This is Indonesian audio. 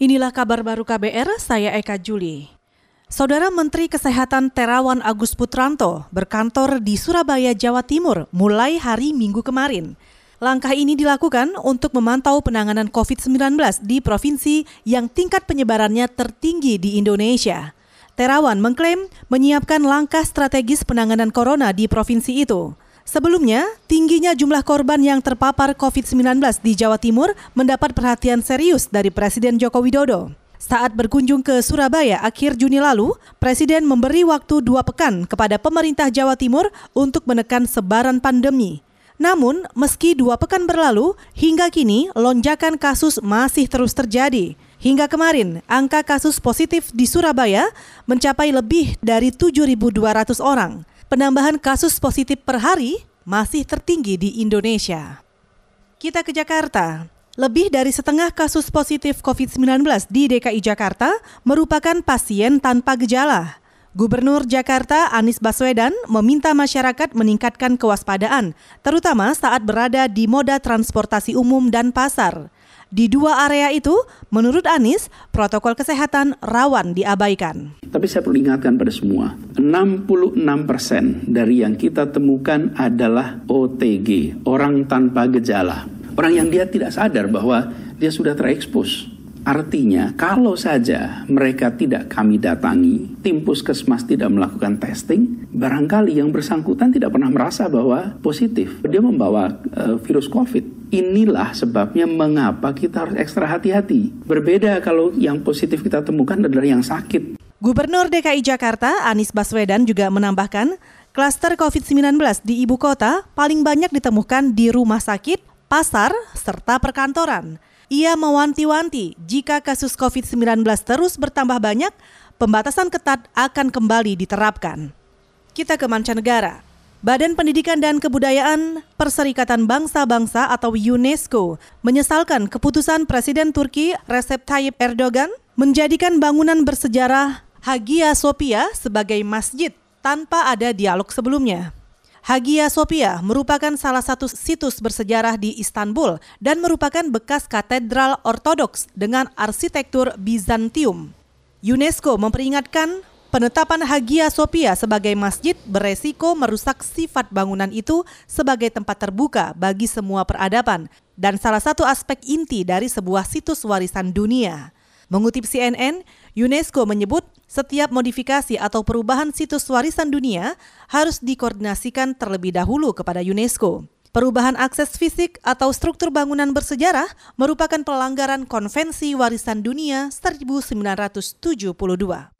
Inilah kabar baru KBR, saya Eka Juli. Saudara Menteri Kesehatan Terawan Agus Putranto berkantor di Surabaya, Jawa Timur mulai hari Minggu kemarin. Langkah ini dilakukan untuk memantau penanganan COVID-19 di provinsi yang tingkat penyebarannya tertinggi di Indonesia. Terawan mengklaim menyiapkan langkah strategis penanganan corona di provinsi itu. Sebelumnya, tingginya jumlah korban yang terpapar COVID-19 di Jawa Timur mendapat perhatian serius dari Presiden Joko Widodo. Saat berkunjung ke Surabaya akhir Juni lalu, Presiden memberi waktu dua pekan kepada pemerintah Jawa Timur untuk menekan sebaran pandemi. Namun, meski dua pekan berlalu, hingga kini lonjakan kasus masih terus terjadi. Hingga kemarin, angka kasus positif di Surabaya mencapai lebih dari 7.200 orang penambahan kasus positif per hari masih tertinggi di Indonesia. Kita ke Jakarta. Lebih dari setengah kasus positif COVID-19 di DKI Jakarta merupakan pasien tanpa gejala. Gubernur Jakarta Anies Baswedan meminta masyarakat meningkatkan kewaspadaan, terutama saat berada di moda transportasi umum dan pasar. Di dua area itu, menurut Anies, protokol kesehatan rawan diabaikan. Tapi saya perlu ingatkan pada semua, 66 persen dari yang kita temukan adalah OTG, orang tanpa gejala. Orang yang dia tidak sadar bahwa dia sudah terekspos. Artinya, kalau saja mereka tidak kami datangi, tim puskesmas tidak melakukan testing, barangkali yang bersangkutan tidak pernah merasa bahwa positif. Dia membawa uh, virus COVID. Inilah sebabnya mengapa kita harus ekstra hati-hati. Berbeda kalau yang positif kita temukan adalah yang sakit. Gubernur DKI Jakarta Anies Baswedan juga menambahkan, klaster COVID-19 di ibu kota paling banyak ditemukan di rumah sakit, pasar, serta perkantoran. Ia mewanti-wanti jika kasus COVID-19 terus bertambah banyak, pembatasan ketat akan kembali diterapkan. Kita ke mancanegara. Badan Pendidikan dan Kebudayaan Perserikatan Bangsa-Bangsa atau UNESCO menyesalkan keputusan Presiden Turki Recep Tayyip Erdogan menjadikan bangunan bersejarah Hagia Sophia sebagai masjid tanpa ada dialog sebelumnya. Hagia Sophia merupakan salah satu situs bersejarah di Istanbul dan merupakan bekas katedral ortodoks dengan arsitektur Bizantium. UNESCO memperingatkan penetapan Hagia Sophia sebagai masjid beresiko merusak sifat bangunan itu sebagai tempat terbuka bagi semua peradaban dan salah satu aspek inti dari sebuah situs warisan dunia. Mengutip CNN, UNESCO menyebut setiap modifikasi atau perubahan situs warisan dunia harus dikoordinasikan terlebih dahulu kepada UNESCO. Perubahan akses fisik atau struktur bangunan bersejarah merupakan pelanggaran Konvensi Warisan Dunia 1972.